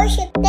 worship.